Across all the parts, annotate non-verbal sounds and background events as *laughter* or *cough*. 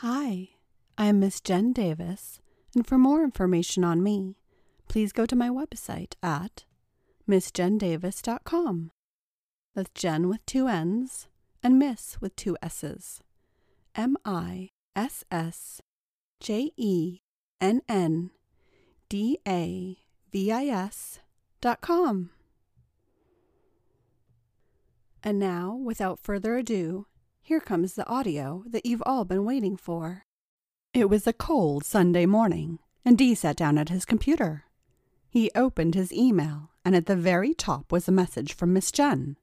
Hi, I am Miss Jen Davis, and for more information on me, please go to my website at missjendavis.com. That's Jen with two N's and Miss with two S's. M I S S J E N N D A V I S dot com. And now, without further ado, here comes the audio that you've all been waiting for. It was a cold Sunday morning, and Dee sat down at his computer. He opened his email, and at the very top was a message from Miss Jen.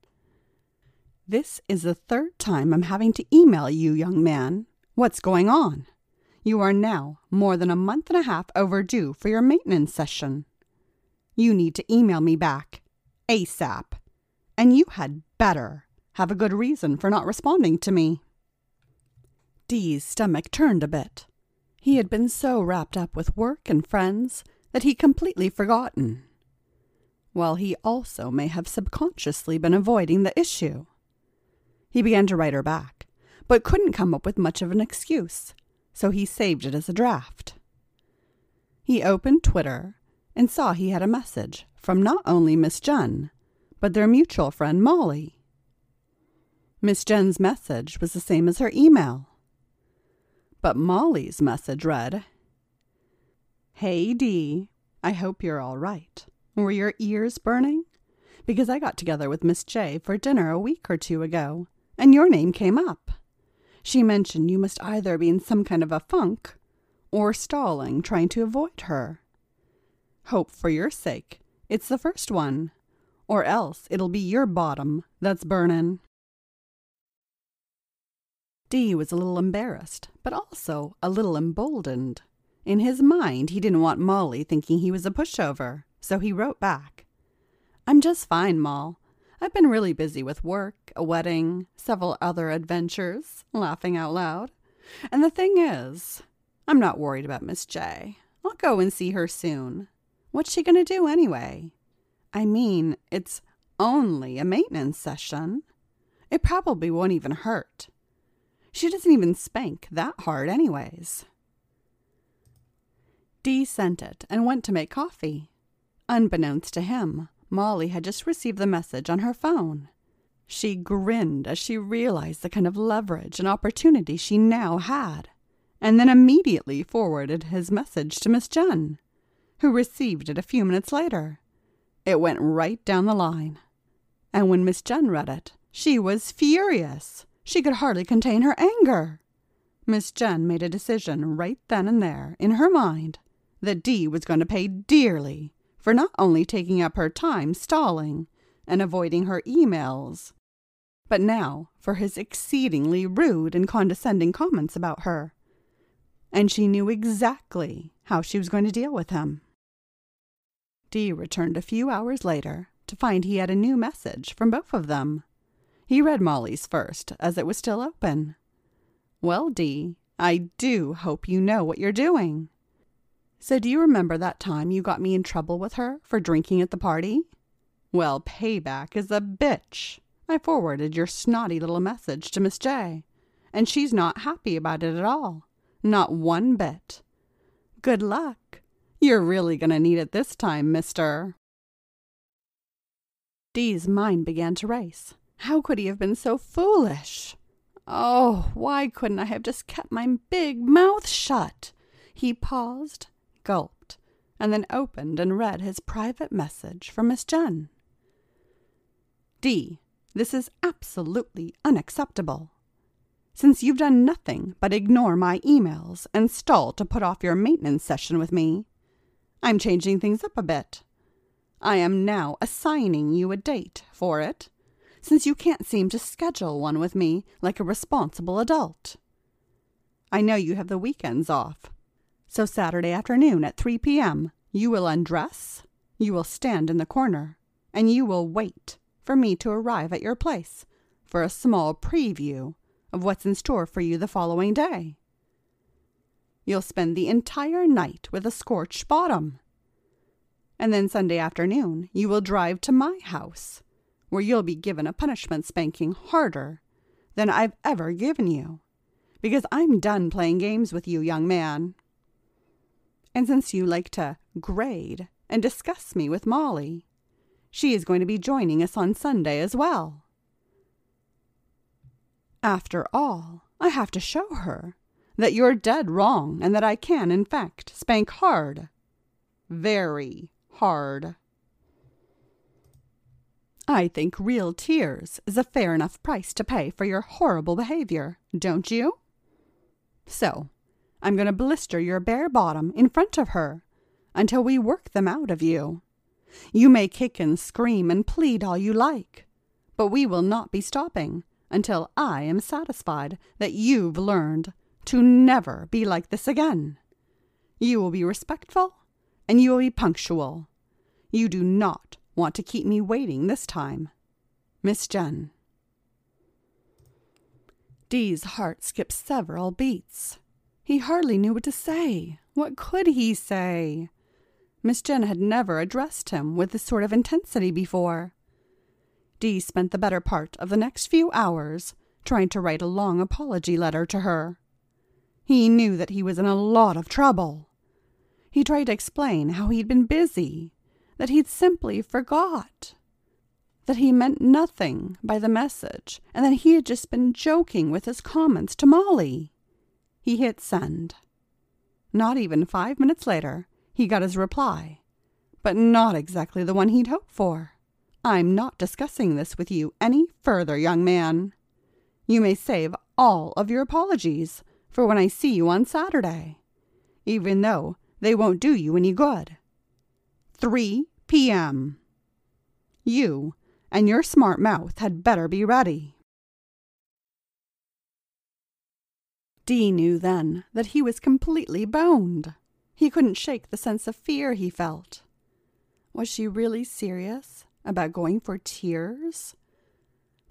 This is the third time I'm having to email you, young man. What's going on? You are now more than a month and a half overdue for your maintenance session. You need to email me back ASAP. And you had better have a good reason for not responding to me. Dee's stomach turned a bit. He had been so wrapped up with work and friends that he'd completely forgotten. While he also may have subconsciously been avoiding the issue. He began to write her back, but couldn't come up with much of an excuse, so he saved it as a draft. He opened Twitter and saw he had a message from not only Miss Jen, but their mutual friend Molly. Miss Jen's message was the same as her email. But Molly's message read Hey Dee, I hope you're all right. Were your ears burning? Because I got together with Miss J for dinner a week or two ago, and your name came up. She mentioned you must either be in some kind of a funk or stalling, trying to avoid her. Hope for your sake it's the first one, or else it'll be your bottom that's burnin'. Dee was a little embarrassed, but also a little emboldened. In his mind, he didn't want Molly thinking he was a pushover, so he wrote back I'm just fine, Moll. I've been really busy with work, a wedding, several other adventures, laughing out loud. And the thing is, I'm not worried about Miss J. I'll go and see her soon. What's she going to do anyway? I mean, it's only a maintenance session. It probably won't even hurt. She doesn't even spank that hard, anyways. Dee sent it and went to make coffee. Unbeknownst to him, Molly had just received the message on her phone. She grinned as she realized the kind of leverage and opportunity she now had, and then immediately forwarded his message to Miss Jen, who received it a few minutes later. It went right down the line. And when Miss Jen read it, she was furious. She could hardly contain her anger. Miss Jen made a decision right then and there, in her mind, that Dee was going to pay dearly for not only taking up her time stalling and avoiding her emails, but now for his exceedingly rude and condescending comments about her. And she knew exactly how she was going to deal with him. Dee returned a few hours later to find he had a new message from both of them. He read Molly's first, as it was still open. Well, Dee, I do hope you know what you're doing. So, do you remember that time you got me in trouble with her for drinking at the party? Well, payback is a bitch. I forwarded your snotty little message to Miss J, and she's not happy about it at all. Not one bit. Good luck. You're really going to need it this time, mister. Dee's mind began to race. How could he have been so foolish? Oh, why couldn't I have just kept my big mouth shut? He paused, gulped, and then opened and read his private message from Miss Jen. Dee. this is absolutely unacceptable. Since you've done nothing but ignore my emails and stall to put off your maintenance session with me, I'm changing things up a bit. I am now assigning you a date for it since you can't seem to schedule one with me like a responsible adult. I know you have the weekends off, so Saturday afternoon at 3 p.m., you will undress, you will stand in the corner, and you will wait for me to arrive at your place for a small preview of what's in store for you the following day. You'll spend the entire night with a scorched bottom. And then Sunday afternoon, you will drive to my house where you'll be given a punishment spanking harder than I've ever given you, because I'm done playing games with you, young man. And since you like to grade and discuss me with Molly, she is going to be joining us on Sunday as well. After all, I have to show her that you're dead wrong and that I can, in fact, spank hard. Very hard. I think real tears is a fair enough price to pay for your horrible behavior, don't you? So, I'm going to blister your bare bottom in front of her until we work them out of you. You may kick and scream and plead all you like, but we will not be stopping until I am satisfied that you've learned to never be like this again. You will be respectful and you will be punctual. You do not want to keep me waiting this time. Miss Jen. Dee's heart skipped several beats. He hardly knew what to say. What could he say? Miss Jen had never addressed him with this sort of intensity before. Dee spent the better part of the next few hours trying to write a long apology letter to her. He knew that he was in a lot of trouble. He tried to explain how he'd been busy, that he'd simply forgot, that he meant nothing by the message, and that he had just been joking with his comments to Molly. He hit send. Not even five minutes later, he got his reply, but not exactly the one he'd hoped for. I'm not discussing this with you any further, young man. You may save all of your apologies for when I see you on Saturday, even though they won't do you any good. 3 p.m. You and your smart mouth had better be ready. Dee knew then that he was completely boned. He couldn't shake the sense of fear he felt. Was she really serious about going for tears?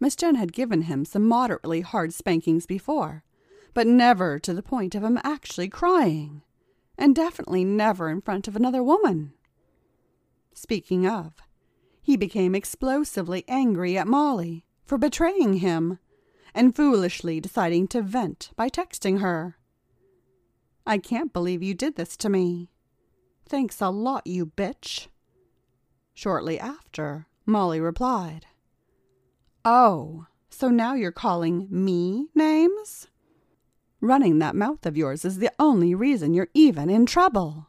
Miss Jen had given him some moderately hard spankings before, but never to the point of him actually crying, and definitely never in front of another woman. Speaking of, he became explosively angry at Molly for betraying him and foolishly deciding to vent by texting her. I can't believe you did this to me. Thanks a lot, you bitch. Shortly after, Molly replied, Oh, so now you're calling me names? Running that mouth of yours is the only reason you're even in trouble.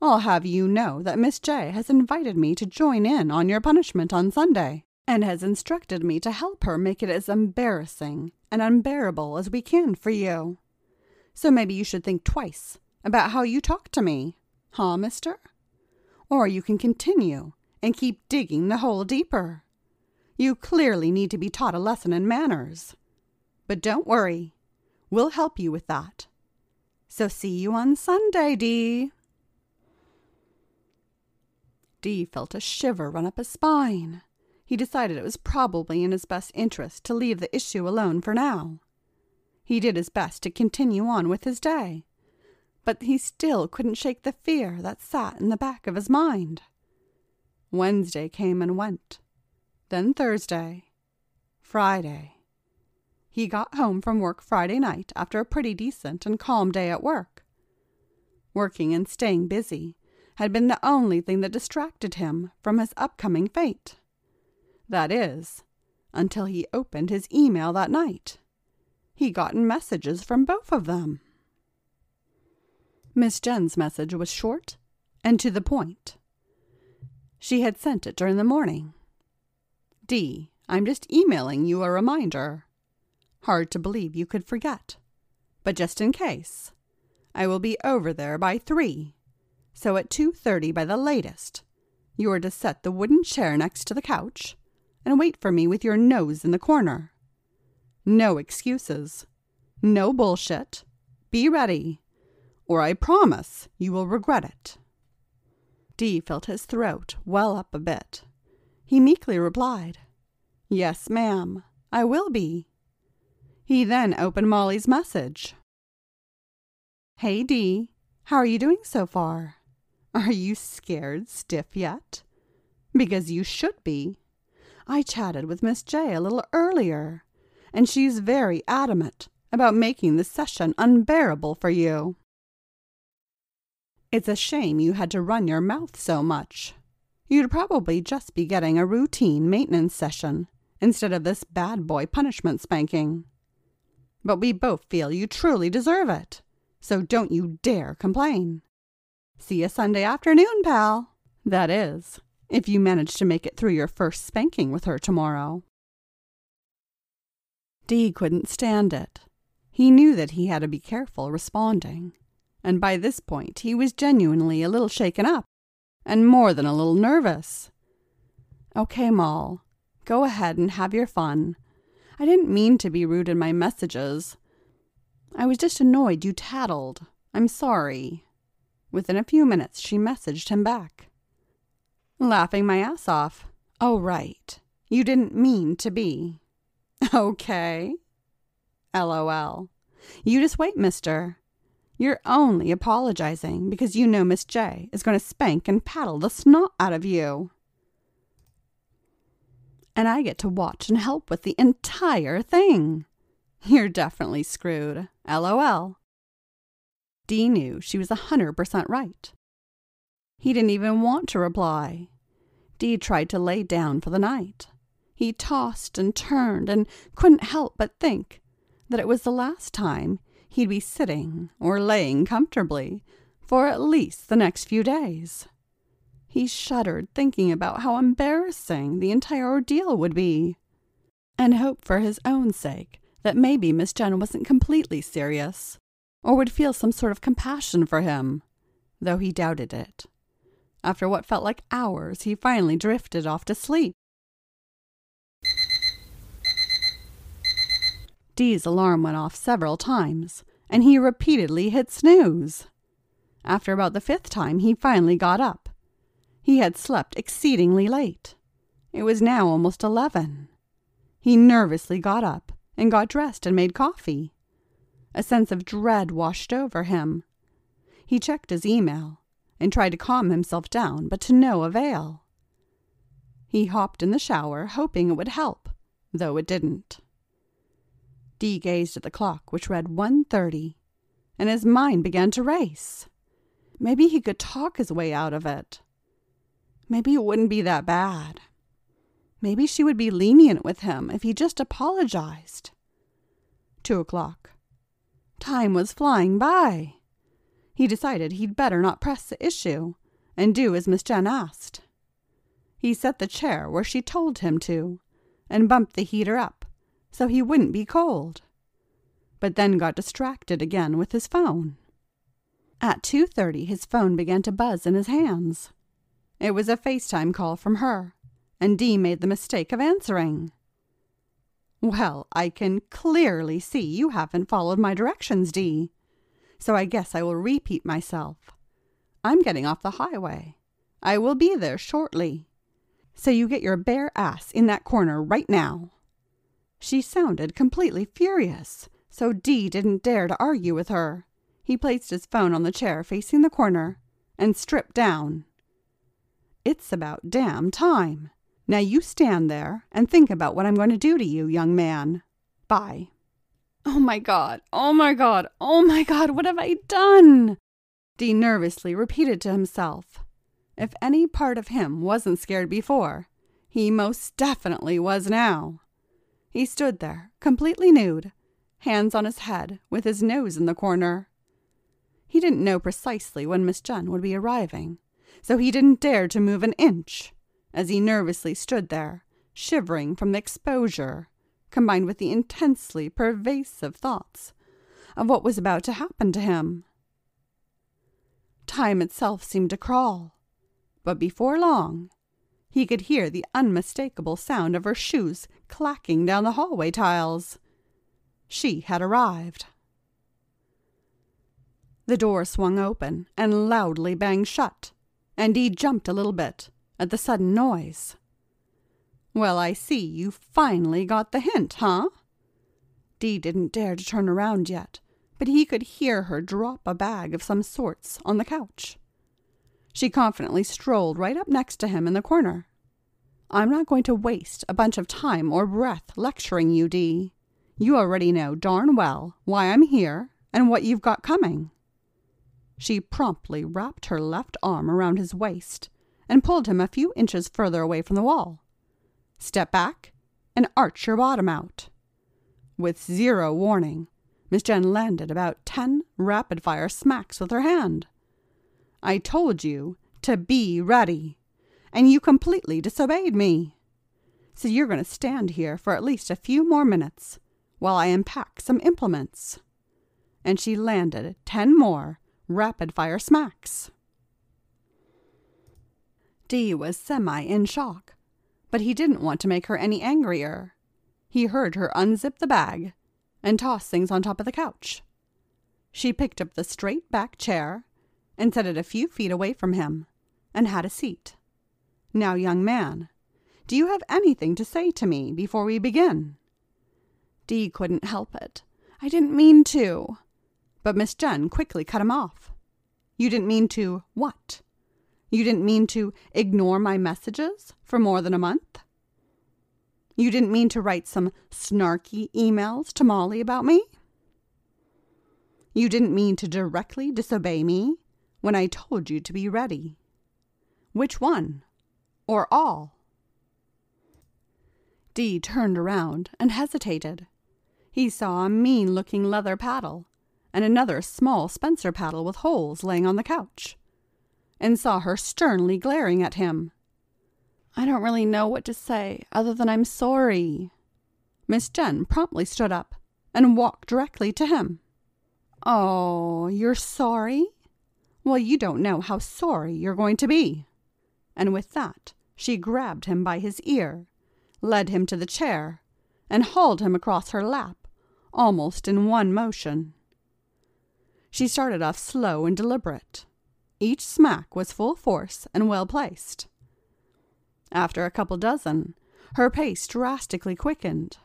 I'll have you know that Miss J has invited me to join in on your punishment on Sunday, and has instructed me to help her make it as embarrassing and unbearable as we can for you. So maybe you should think twice about how you talk to me, huh, mister? Or you can continue and keep digging the hole deeper. You clearly need to be taught a lesson in manners. But don't worry, We'll help you with that. So see you on Sunday, Dee. Dee felt a shiver run up his spine. He decided it was probably in his best interest to leave the issue alone for now. He did his best to continue on with his day, but he still couldn't shake the fear that sat in the back of his mind. Wednesday came and went, then Thursday, Friday. He got home from work Friday night after a pretty decent and calm day at work. Working and staying busy had been the only thing that distracted him from his upcoming fate. That is, until he opened his email that night. He gotten messages from both of them. Miss Jen's message was short and to the point. She had sent it during the morning. Dee, I'm just emailing you a reminder. Hard to believe you could forget. But just in case, I will be over there by three. So at two thirty by the latest, you are to set the wooden chair next to the couch and wait for me with your nose in the corner. No excuses. No bullshit. Be ready, or I promise you will regret it. Dee felt his throat well up a bit. He meekly replied, Yes, ma'am, I will be. He then opened Molly's message. Hey, Dee, how are you doing so far? Are you scared stiff yet? Because you should be. I chatted with Miss J a little earlier, and she's very adamant about making the session unbearable for you. It's a shame you had to run your mouth so much. You'd probably just be getting a routine maintenance session instead of this bad boy punishment spanking. But we both feel you truly deserve it, so don't you dare complain. See you Sunday afternoon, pal. That is, if you manage to make it through your first spanking with her tomorrow. Dee couldn't stand it. He knew that he had to be careful responding, and by this point he was genuinely a little shaken up, and more than a little nervous. Okay, Moll, go ahead and have your fun. I didn't mean to be rude in my messages. I was just annoyed you tattled. I'm sorry. Within a few minutes, she messaged him back. Laughing my ass off. Oh, right. You didn't mean to be. *laughs* Okay. LOL. You just wait, mister. You're only apologizing because you know Miss J is going to spank and paddle the snot out of you. And I get to watch and help with the entire thing. You're definitely screwed. LOL. Dee knew she was a hundred percent right. He didn't even want to reply. Dee tried to lay down for the night. He tossed and turned and couldn't help but think that it was the last time he'd be sitting or laying comfortably for at least the next few days. He shuddered thinking about how embarrassing the entire ordeal would be, and hoped for his own sake that maybe Miss Jen wasn't completely serious or would feel some sort of compassion for him, though he doubted it. After what felt like hours, he finally drifted off to sleep. Dee's alarm went off several times, and he repeatedly hit snooze. After about the fifth time, he finally got up. He had slept exceedingly late. It was now almost eleven. He nervously got up and got dressed and made coffee. A sense of dread washed over him. He checked his email and tried to calm himself down, but to no avail. He hopped in the shower, hoping it would help, though it didn't. Dee gazed at the clock, which read one thirty, and his mind began to race. Maybe he could talk his way out of it. Maybe it wouldn't be that bad. Maybe she would be lenient with him if he just apologized. Two o'clock. Time was flying by. He decided he'd better not press the issue and do as Miss Jen asked. He set the chair where she told him to and bumped the heater up so he wouldn't be cold, but then got distracted again with his phone. At 2:30 his phone began to buzz in his hands. It was a FaceTime call from her, and Dee made the mistake of answering. Well, I can clearly see you haven't followed my directions, Dee, so I guess I will repeat myself. I'm getting off the highway. I will be there shortly. So you get your bare ass in that corner right now. She sounded completely furious, so Dee didn't dare to argue with her. He placed his phone on the chair facing the corner and stripped down. It's about damn time. Now you stand there and think about what I'm going to do to you, young man. Bye. Oh my God, oh my God, oh my God, what have I done? Dee nervously repeated to himself. If any part of him wasn't scared before, he most definitely was now. He stood there, completely nude, hands on his head, with his nose in the corner. He didn't know precisely when Miss Jen would be arriving, so he didn't dare to move an inch as he nervously stood there, shivering from the exposure, combined with the intensely pervasive thoughts of what was about to happen to him. Time itself seemed to crawl, but before long he could hear the unmistakable sound of her shoes clacking down the hallway tiles. She had arrived. The door swung open and loudly banged shut, and he jumped a little bit at the sudden noise. Well, I see you finally got the hint, huh? Dee didn't dare to turn around yet, but he could hear her drop a bag of some sorts on the couch. She confidently strolled right up next to him in the corner. I'm not going to waste a bunch of time or breath lecturing you, Dee. You already know darn well why I'm here and what you've got coming. She promptly wrapped her left arm around his waist and pulled him a few inches further away from the wall. Step back and arch your bottom out. With zero warning, Miss Jen landed about ten rapid fire smacks with her hand. I told you to be ready, and you completely disobeyed me. So you're going to stand here for at least a few more minutes while I unpack some implements. And she landed ten more rapid fire smacks. Dee was semi in shock, but he didn't want to make her any angrier. He heard her unzip the bag and toss things on top of the couch. She picked up the straight back chair and set it a few feet away from him and had a seat. Now, young man, do you have anything to say to me before we begin? Dee couldn't help it. I didn't mean to. But Miss Jen quickly cut him off. You didn't mean to what? You didn't mean to ignore my messages for more than a month? You didn't mean to write some snarky emails to Molly about me? You didn't mean to directly disobey me when I told you to be ready? Which one? Or all? Dee turned around and hesitated. He saw a mean looking leather paddle and another small Spencer paddle with holes laying on the couch, and saw her sternly glaring at him. I don't really know what to say other than I'm sorry. Miss Jen promptly stood up and walked directly to him. Oh, you're sorry? Well, you don't know how sorry you're going to be. And with that, she grabbed him by his ear, led him to the chair, and hauled him across her lap almost in one motion. She started off slow and deliberate. Each smack was full force and well placed. After a couple dozen, her pace drastically quickened.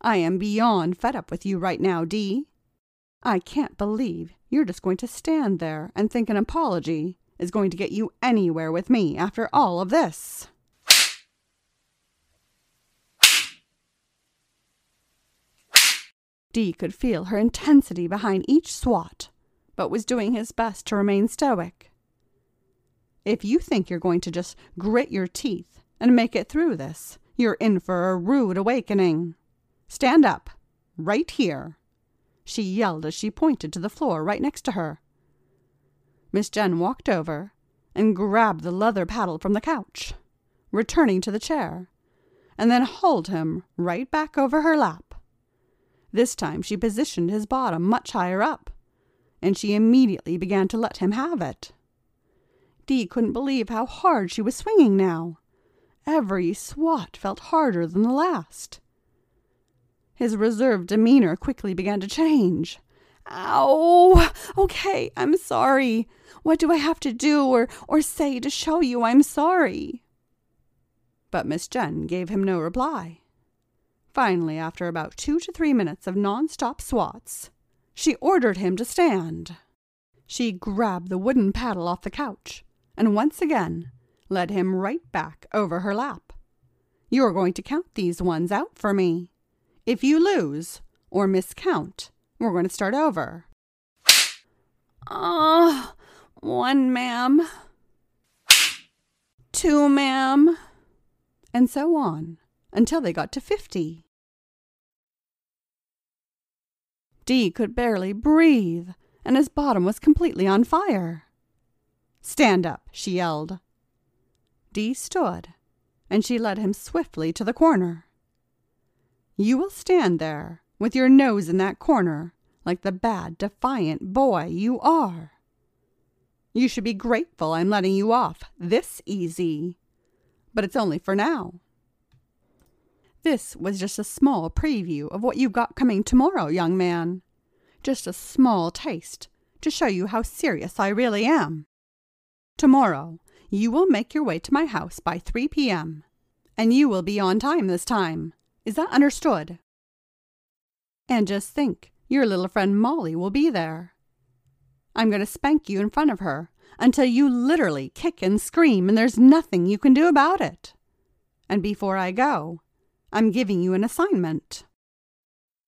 I am beyond fed up with you right now, Dee. I can't believe you're just going to stand there and think an apology is going to get you anywhere with me after all of this. Dee could feel her intensity behind each swat, but was doing his best to remain stoic. If you think you're going to just grit your teeth and make it through this, you're in for a rude awakening. Stand up, right here, she yelled as she pointed to the floor right next to her. Miss Jen walked over and grabbed the leather paddle from the couch, returning to the chair, and then hauled him right back over her lap. This time she positioned his bottom much higher up, and she immediately began to let him have it. Dee couldn't believe how hard she was swinging now. Every swat felt harder than the last. His reserved demeanor quickly began to change. Ow! Okay, I'm sorry. What do I have to do or, or say to show you I'm sorry? But Miss Jen gave him no reply. Finally, after about two to three minutes of non-stop swats, she ordered him to stand. She grabbed the wooden paddle off the couch and once again led him right back over her lap. You're going to count these ones out for me. If you lose or miscount, we're going to start over. Ah, uh, one, ma'am. Two, ma'am. And so on until they got to fifty. Dee could barely breathe, and his bottom was completely on fire. Stand up, she yelled. Dee stood, and she led him swiftly to the corner. You will stand there, with your nose in that corner, like the bad, defiant boy you are. You should be grateful I'm letting you off this easy. But it's only for now. This was just a small preview of what you've got coming tomorrow, young man. Just a small taste to show you how serious I really am. Tomorrow, you will make your way to my house by 3 p.m., and you will be on time this time. Is that understood? And just think, your little friend Molly will be there. I'm going to spank you in front of her until you literally kick and scream and there's nothing you can do about it. And before I go, I'm giving you an assignment.